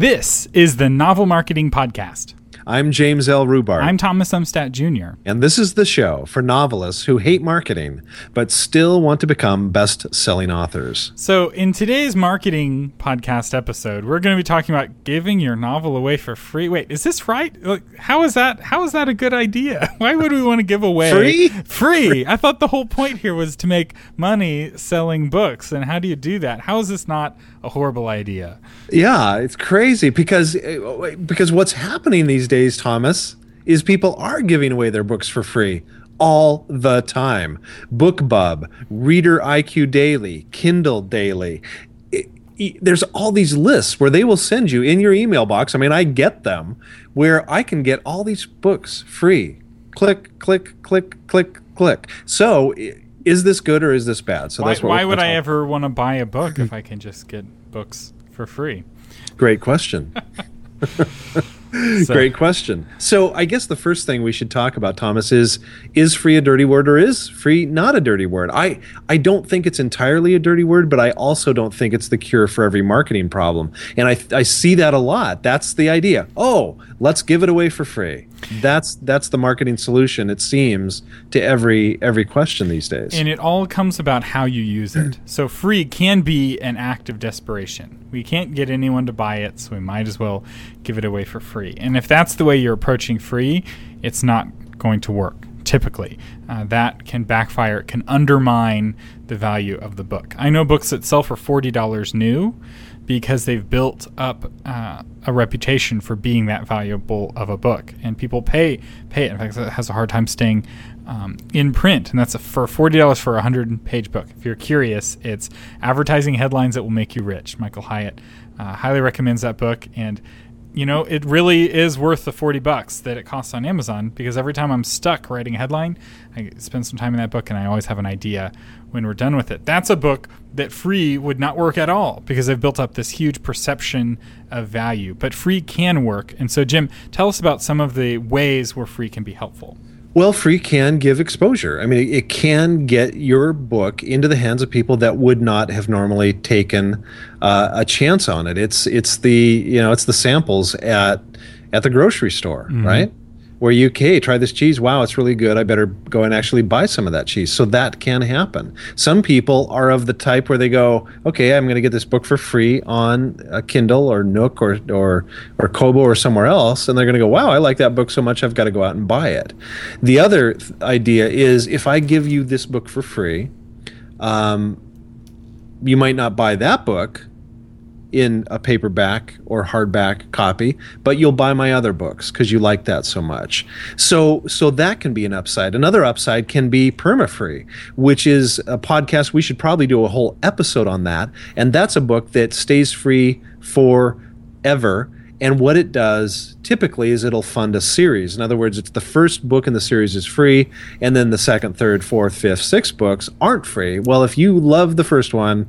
This is the Novel Marketing Podcast. I'm James L. Rubart. I'm Thomas Umstattd Jr. And this is the show for novelists who hate marketing but still want to become best selling authors. So, in today's marketing podcast episode, we're going to be talking about giving your novel away for free. Wait, is this right? How is that? How is that a good idea? Why would we want to give away free? Free. I thought the whole point here was to make money selling books. And how do you do that? How is this not a horrible idea? Yeah, it's crazy because eh, because what's happening these days, Thomas, is people are giving away their books for free all the time. BookBub, Reader IQ Daily, Kindle Daily. It, it, there's all these lists where they will send you in your email box. I mean, I get them where I can get all these books free. Click, click, click, click, click. So, is this good or is this bad? So why, that's what why would I ever want to buy a book if I can just get books for free? Great question. So. Great question. So I guess the first thing we should talk about, Thomas, is is free a dirty word or is free not a dirty word? I I don't think it's entirely a dirty word, but I also don't think it's the cure for every marketing problem. And I I see that a lot. That's the idea. Oh, let's give it away for free. That's that's the marketing solution. It seems to every every question these days. And it all comes about how you use it. so free can be an act of desperation. We can't get anyone to buy it, so we might as well give it away for free. And if that's the way you're approaching free, it's not going to work. Typically, uh, that can backfire. It can undermine the value of the book. I know books that sell for forty dollars new because they've built up uh, a reputation for being that valuable of a book, and people pay pay it. In fact, it has a hard time staying um, in print, and that's a, for forty dollars for a hundred page book. If you're curious, it's advertising headlines that will make you rich. Michael Hyatt uh, highly recommends that book, and you know it really is worth the forty bucks that it costs on Amazon because every time I'm stuck writing a headline, I spend some time in that book, and I always have an idea when we're done with it. That's a book that free would not work at all because they've built up this huge perception of value. But free can work, and so Jim, tell us about some of the ways where free can be helpful. Well, free can give exposure. I mean, it can get your book into the hands of people that would not have normally taken uh, a chance on it. It's it's the you know it's the samples at at the grocery store, mm-hmm. right? Where you, okay, try this cheese. Wow, it's really good. I better go and actually buy some of that cheese. So that can happen. Some people are of the type where they go, okay, I'm going to get this book for free on a Kindle or Nook or or or Kobo or somewhere else, and they're going to go, wow, I like that book so much, I've got to go out and buy it. The other th- idea is if I give you this book for free, um, you might not buy that book in a paperback or hardback copy, but you'll buy my other books because you like that so much. So so that can be an upside. Another upside can be perma-free, which is a podcast we should probably do a whole episode on that. And that's a book that stays free forever. And what it does typically is it'll fund a series. In other words, it's the first book in the series is free, and then the second, third, fourth, fifth, sixth books aren't free. Well, if you love the first one,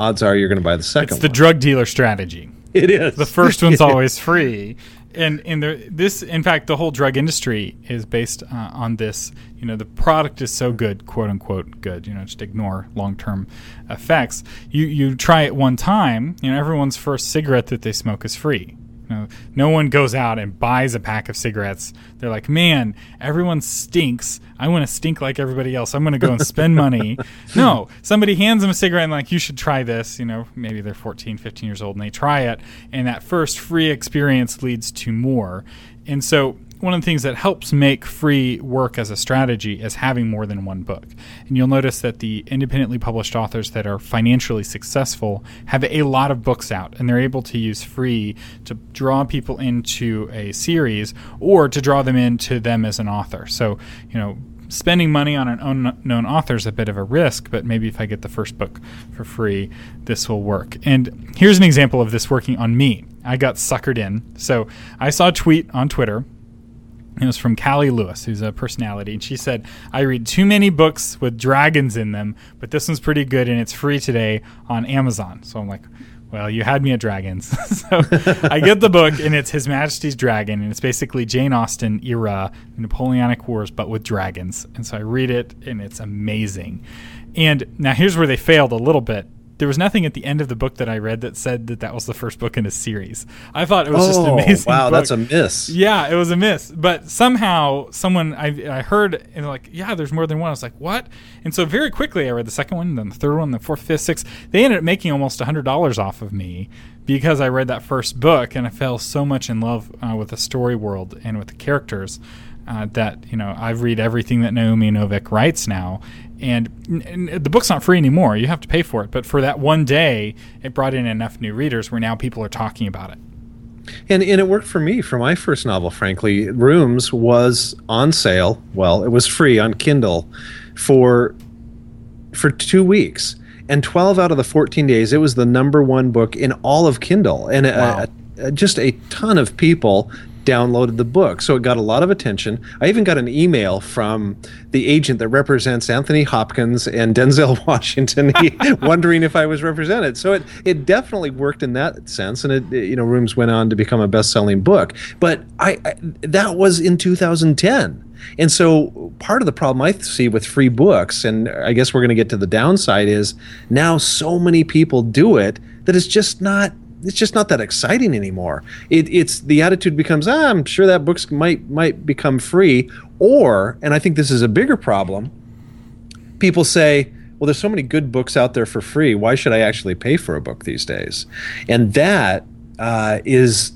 odds are you're going to buy the second. one. It's the one. drug dealer strategy. It is. The first one's always free. And in the, this, in fact, the whole drug industry is based uh, on this. You know, the product is so good, quote unquote, good. You know, just ignore long term effects. You you try it one time. You know, everyone's first cigarette that they smoke is free know, no one goes out and buys a pack of cigarettes. They're like, man, everyone stinks. I want to stink like everybody else. I'm going to go and spend money. no, somebody hands them a cigarette and like, you should try this. You know, maybe they're 14, 15 years old and they try it, and that first free experience leads to more. And so one of the things that helps make free work as a strategy is having more than one book. And you'll notice that the independently published authors that are financially successful have a lot of books out, and they're able to use free to draw people into a series or to draw them into them as an author. So, you know, spending money on an unknown author is a bit of a risk, but maybe if I get the first book for free, this will work. And here's an example of this working on me. I got suckered in. So I saw a tweet on Twitter it was from Callie Lewis, who's a personality, and she said, "I read too many books with dragons in them, but this one's pretty good, and it's free today on Amazon." So I'm like, "Well, you had me at dragons." so I get the book, and it's His Majesty's Dragon, and it's basically Jane Austen era Napoleonic Wars, but with dragons. And so I read it, and it's amazing. And now here's where they failed a little bit there was nothing at the end of the book that I read that said that that was the first book in a series. I thought it was just an Oh, amazing. wow, book. that's a miss. Yeah, it was a miss. But somehow someone I, I heard and like, yeah, there's more than one. I was like, what? And so very quickly I read the second one, then the third one, the fourth, fifth, sixth. They ended up making almost hundred dollars off of me because I read that first book and I fell so much in love uh, with the story world and with the characters. Uh, that you know, I've read everything that Naomi Novik writes now, and, and the book's not free anymore. You have to pay for it. But for that one day, it brought in enough new readers where now people are talking about it. And, and it worked for me for my first novel, frankly. Rooms was on sale. Well, it was free on Kindle for for two weeks. And 12 out of the 14 days, it was the number one book in all of Kindle. And Wow. a- a- just a ton of people downloaded the book. So it got a lot of attention. I even got an email from the agent that represents Anthony Hopkins and Denzel Washington wondering if I was represented. So it, it definitely worked in that sense. And it, you know, Rooms went on to become a best selling book. But I, I that was in 2010. And so part of the problem I see with free books, and I guess we're going to get to the downside, is now so many people do it that it's just not it's just not that exciting anymore. It, it's the attitude becomes, ah, I'm sure that books might might become free, or, and I think this is a bigger problem. People say, well, there's so many good books out there for free. Why should I actually pay for a book these days? And that uh, is,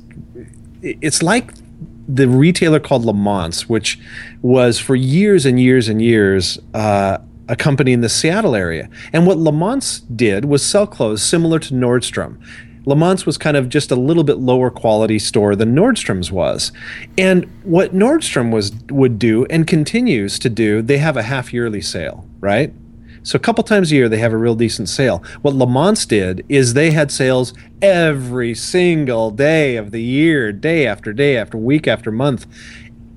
it's like the retailer called Lamont's, which was for years and years and years uh, a company in the Seattle area. And what Lamont's did was sell clothes similar to Nordstrom. Lamont was kind of just a little bit lower quality store than Nordstrom's was. And what Nordstrom was would do and continues to do, they have a half yearly sale, right? So a couple times a year they have a real decent sale. What Lamont did is they had sales every single day of the year, day after day after week after month.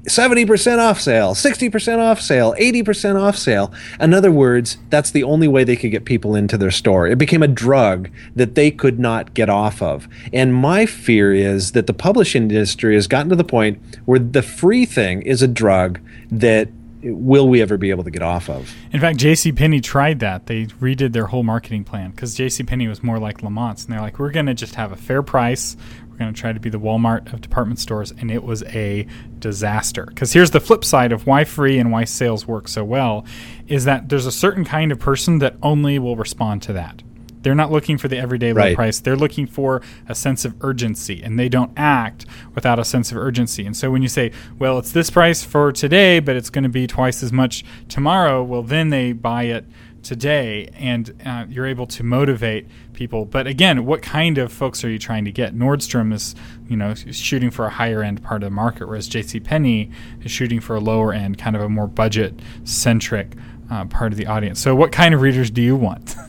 70% off sale, 60% off sale, 80% off sale. In other words, that's the only way they could get people into their store. It became a drug that they could not get off of. And my fear is that the publishing industry has gotten to the point where the free thing is a drug that will we ever be able to get off of? In fact, J.C. Penney tried that. They redid their whole marketing plan because J.C. Penney was more like Lamont's, and they're like, "We're going to just have a fair price. We're going to try to be the Walmart of department stores," and it was a disaster. Because here's the flip side of why free and why sales work so well: is that there's a certain kind of person that only will respond to that. They're not looking for the everyday low Right. price. They're looking for a sense of urgency, and they don't act without a sense of urgency. And so when you say, well, it's this price for today, but it's going to be twice as much tomorrow, well, then they buy it today, and uh, you're able to motivate people. But again, what kind of folks are you trying to get? Nordstrom is, you know, shooting for a higher end part of the market, whereas J.C. Penney is shooting for a lower end, kind of a more budget centric uh, part of the audience. So, what kind of readers do you want?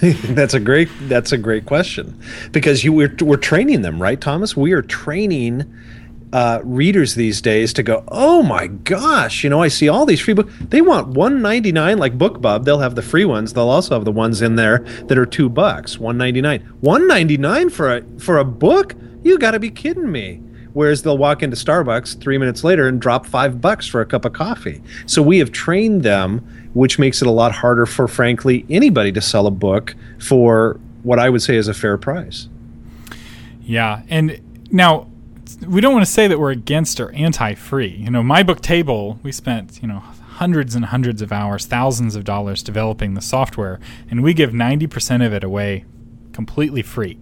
that's a great that's a great question because you we're, we're training them right thomas we are training uh, readers these days to go oh my gosh you know i see all these free books they want 199 like bookbub they'll have the free ones they'll also have the ones in there that are two bucks 199 199 for a for a book you got to be kidding me Whereas they'll walk into Starbucks three minutes later and drop five bucks for a cup of coffee. So we have trained them, which makes it a lot harder for, frankly, anybody to sell a book for what I would say is a fair price. Yeah, and now we don't want to say that we're against or anti-free. You know, my book table, we spent you know hundreds and hundreds of hours, thousands of dollars developing the software, and we give ninety percent of it away completely free.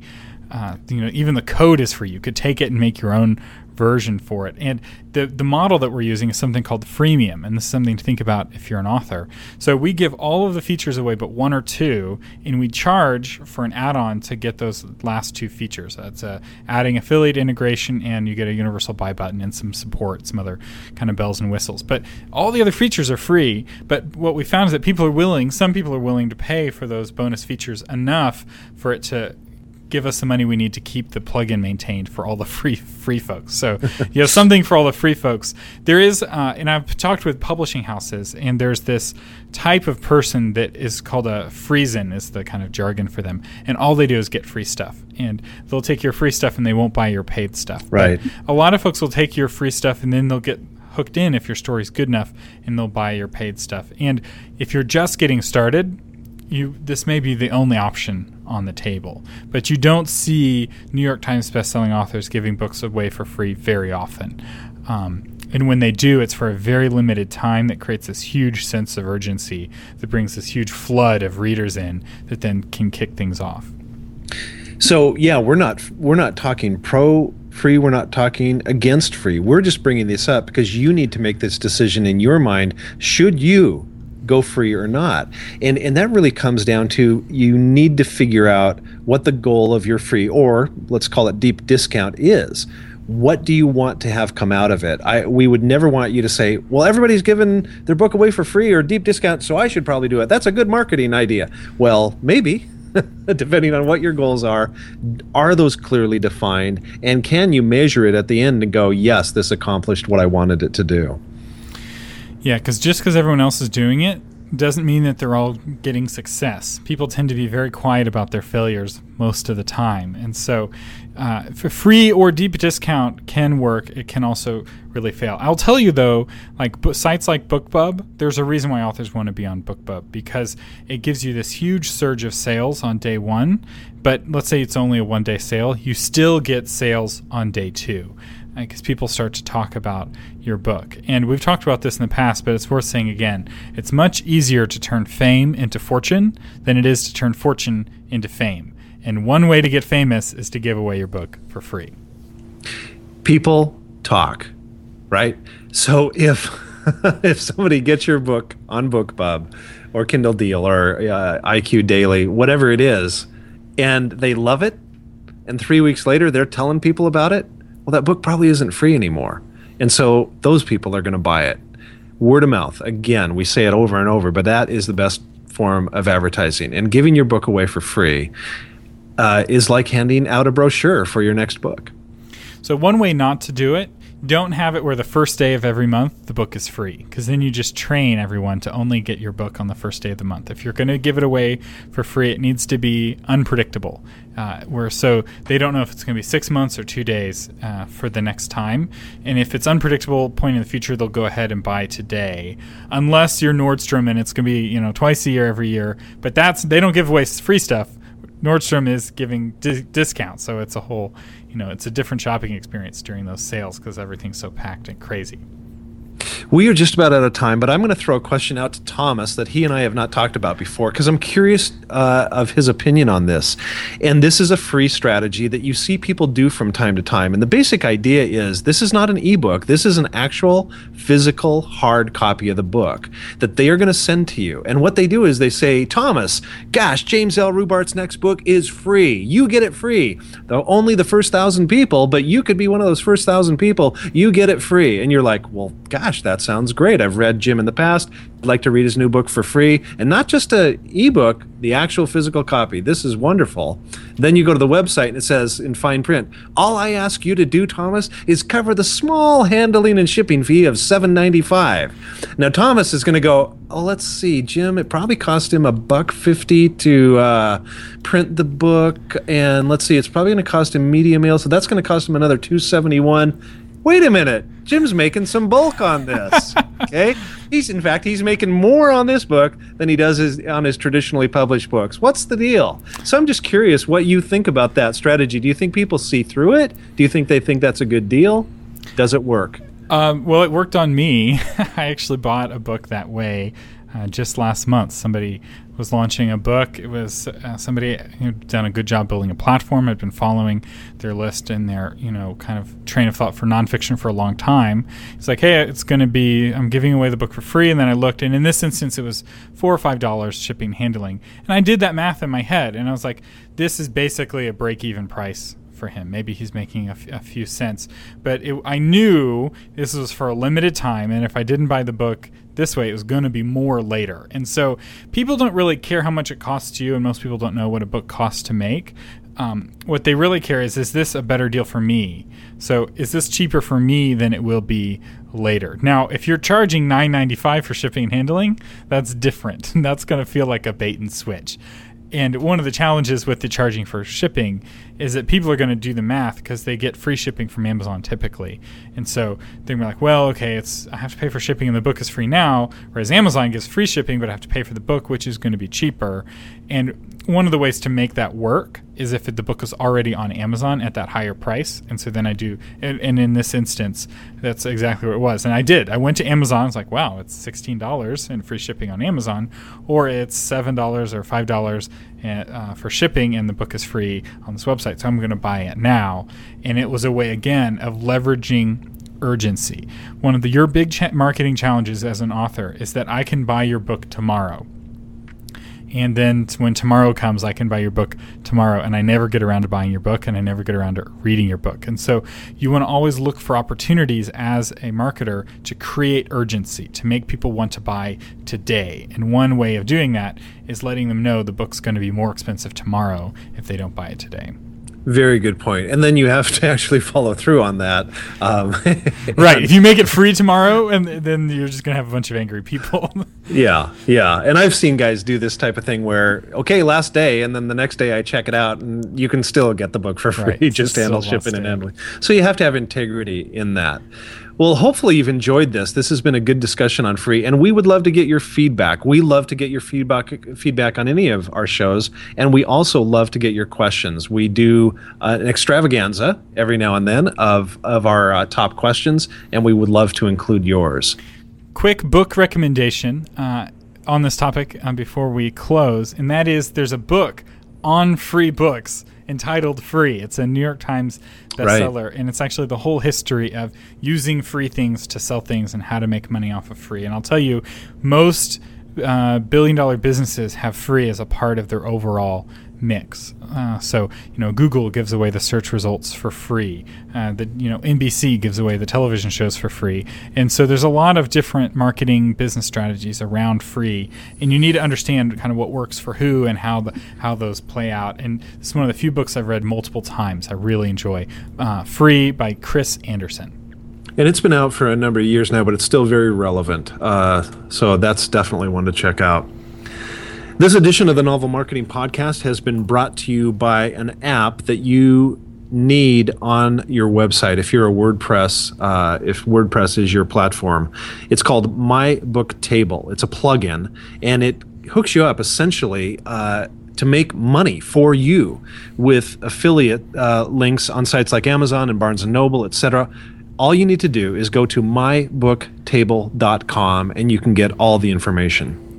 Uh, you know, even the code is free. You could take it and make your own version for it. And the the model that we're using is something called freemium, and this is something to think about if you're an author. So we give all of the features away, but one or two, and we charge for an add-on to get those last two features. That's uh, adding affiliate integration, and you get a universal buy button and some support, some other kind of bells and whistles. But all the other features are free. But what we found is that people are willing. Some people are willing to pay for those bonus features enough for it to give us the money we need to keep the plugin maintained for all the free free folks. So you have something for all the free folks. There is, uh, and I've talked with publishing houses, and there's this type of person that is called a freezen, is the kind of jargon for them, and all they do is get free stuff, and they'll take your free stuff and they won't buy your paid stuff. Right. But a lot of folks will take your free stuff and then they'll get hooked in if your story's good enough, and they'll buy your paid stuff. And if you're just getting started, you this may be the only option on the table. But you don't see New York Times bestselling authors giving books away for free very often. Um, and when they do, it's for a very limited time that creates this huge sense of urgency that brings this huge flood of readers in that then can kick things off. So yeah, we're not we're not talking pro free. We're not talking against free. We're just bringing this up because you need to make this decision in your mind. Should you go free or not. And and that really comes down to you need to figure out what the goal of your free or let's call it deep discount is. What do you want to have come out of it? I we would never want you to say, "Well, everybody's given their book away for free or deep discount, so I should probably do it." That's a good marketing idea. Well, maybe depending on what your goals are, are those clearly defined? And can you measure it at the end and go, yes, this accomplished what I wanted it to do? Yeah, because just because everyone else is doing it doesn't mean that they're all getting success. People tend to be very quiet about their failures most of the time. And so, uh, for free or deep discount can work. It can also really fail. I'll tell you though, like sites like BookBub, there's a reason why authors want to be on BookBub because it gives you this huge surge of sales on day one. But let's say it's only a one day sale, you still get sales on day two because people start to talk about your book. And we've talked about this in the past, but it's worth saying again. It's much easier to turn fame into fortune than it is to turn fortune into fame. And one way to get famous is to give away your book for free. People talk, right? So if if somebody gets your book on BookBub or Kindle Deal or uh, IQ Daily, whatever it is, and they love it, and three weeks later they're telling people about it, well, that book probably isn't free anymore. And so those people are going to buy it. Word of mouth. Again, we say it over and over, but that is the best form of advertising. And giving your book away for free uh, is like handing out a brochure for your next book. So, one way not to do it don't have it where the first day of every month the book is free because then you just train everyone to only get your book on the first day of the month. If you're going to give it away for free it needs to be unpredictable uh, where so they don't know if it's going to be six months or two days uh, for the next time. And if it's unpredictable point in the future they'll go ahead and buy today unless you're nordstrom and it's going to be you know twice a year every year. But that's they don't give away free stuff Nordstrom is giving di- discounts, so it's a whole, you know, it's a different shopping experience during those sales because everything's so packed and crazy. We are just about out of time, but I'm going to throw a question out to Thomas that he and I have not talked about before because I'm curious uh, of his opinion on this. And this is a free strategy that you see people do from time to time. And the basic idea is this is not an ebook, this is an actual physical hard copy of the book that they are going to send to you. And what they do is they say, Thomas, gosh, James L. Rubart's next book is free. You get it free. Though only the first thousand people, but you could be one of those first thousand people. You get it free. And you're like, well, gosh, that sounds great. I've read Jim in the past. I'd like to read his new book for free. And not just a ebook, the actual physical copy. This is wonderful. Then you go to the website and it says in fine print, all I ask you to do, Thomas, is cover the small handling and shipping fee of $7.95. Now Thomas is going to go, oh, let's see, Jim, it probably cost him a buck fifty to uh, print the book. And let's see, it's probably going to cost him media mail. So that's going to cost him another 271 wait a minute jim's making some bulk on this. Okay? He's in fact he's making more on this book than he does his, on his traditionally published books. What's the deal? So i'm just curious what you think about that strategy. Do you think people see through it? Do you think they think that's a good deal? Does it work? Um, well it worked on me. I actually bought a book that way uh, just last month somebody was launching a book. It was uh, somebody who'd done a good job building a platform, had been following their list and their, you know, kind of train of thought for nonfiction for a long time. It's like, hey, it's going to be, I'm giving away the book for free. And then I looked, and in this instance, it was four or five dollars shipping handling. And I did that math in my head, and I was like, this is basically a break even price for him. Maybe he's making a, f- a few cents, but it, I knew this was for a limited time, and if I didn't buy the book this way, it was going to be more later. And so people don't really care how much it costs you, and most people don't know what a book costs to make. Um, what they really care is is this a better deal for me? So is this cheaper for me than it will be later? Now, if you're charging nine ninety five for shipping and handling, that's different. that's going to feel like a bait and switch. And one of the challenges with the charging for shipping is that people are going to do the math because they get free shipping from Amazon typically. And so they're going to be like, well, okay, it's I have to pay for shipping and the book is free now, whereas Amazon gives free shipping, but I have to pay for the book, which is going to be cheaper. And one of the ways to make that work is if the book is already on Amazon at that higher price. And so then I do, and, and, in this instance, that's exactly what it was. And I did. I went to Amazon. It's like, wow, it's $16 and free shipping on Amazon, or it's $7 or $5 uh, for shipping, and the book is free on this website. So I'm going to buy it now. And it was a way, again, of leveraging urgency. One of the, your big cha- marketing challenges as an author is that I can buy your book tomorrow and then when tomorrow comes, I can buy your book tomorrow, and I never get around to buying your book, and I never get around to reading your book. And so you want to always look for opportunities as a marketer to create urgency, to make people want to buy today. And one way of doing that is letting them know the book's going to be more expensive tomorrow if they don't buy it today. Very good point. And then you have to actually follow through on that. Um, right. If you make it free tomorrow, and then you're just going to have a bunch of angry people. yeah. Yeah. And I've seen guys do this type of thing where, okay, last day, and then the next day I check it out, and you can still get the book for free. Right. Just handle shipping and handling. So you have to have integrity in that. Well, hopefully you've enjoyed this. This has been a good discussion on free, and we would love to get your feedback. We love to get your feedback feedback on any of our shows, and we also love to get your questions. We do uh, an extravaganza every now and then of of our uh, top questions, and we would love to include yours. Quick book recommendation uh, on this topic uh, before we close, and that is there's a book on free books entitled Free. It's a New York Times bestseller, right. and it's actually the whole history of using free things to sell things and how to make money off of free. And I'll tell you, most uh, billion dollar businesses have free as a part of their overall mix. Uh, so you know, Google gives away the search results for free. Uh, the you know NBC gives away the television shows for free, and so there's a lot of different marketing business strategies around free, and you need to understand kind of what works for who and how the how those play out. And this is one of the few books I've read multiple times. I really enjoy. Uh, free by Chris Anderson. And it's been out for a number of years now, but it's still very relevant. Uh, so that's definitely one to check out. This edition of the Novel Marketing Podcast has been brought to you by an app that you need on your website if you're a WordPress, uh, if WordPress is your platform. It's called My Book Table. It's a plugin, and it hooks you up essentially. Uh, to make money for you with affiliate uh, links on sites like Amazon and Barnes and Noble, etc. All you need to do is go to mybooktable.com and you can get all the information.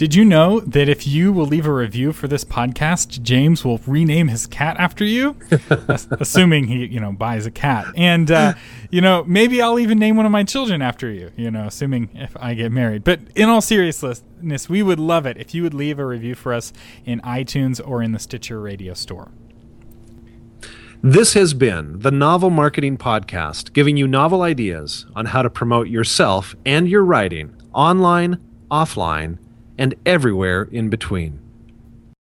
Did you know that if you will leave a review for this podcast, James will rename his cat after you? Assuming he, you know, buys a cat. And, uh, you know, maybe I'll even name one of my children after you, you know, assuming if I get married. But in all seriousness, we would love it if you would leave a review for us in iTunes or in the Stitcher radio store. This has been the Novel Marketing Podcast, giving you novel ideas on how to promote yourself and your writing online, offline, and everywhere in between.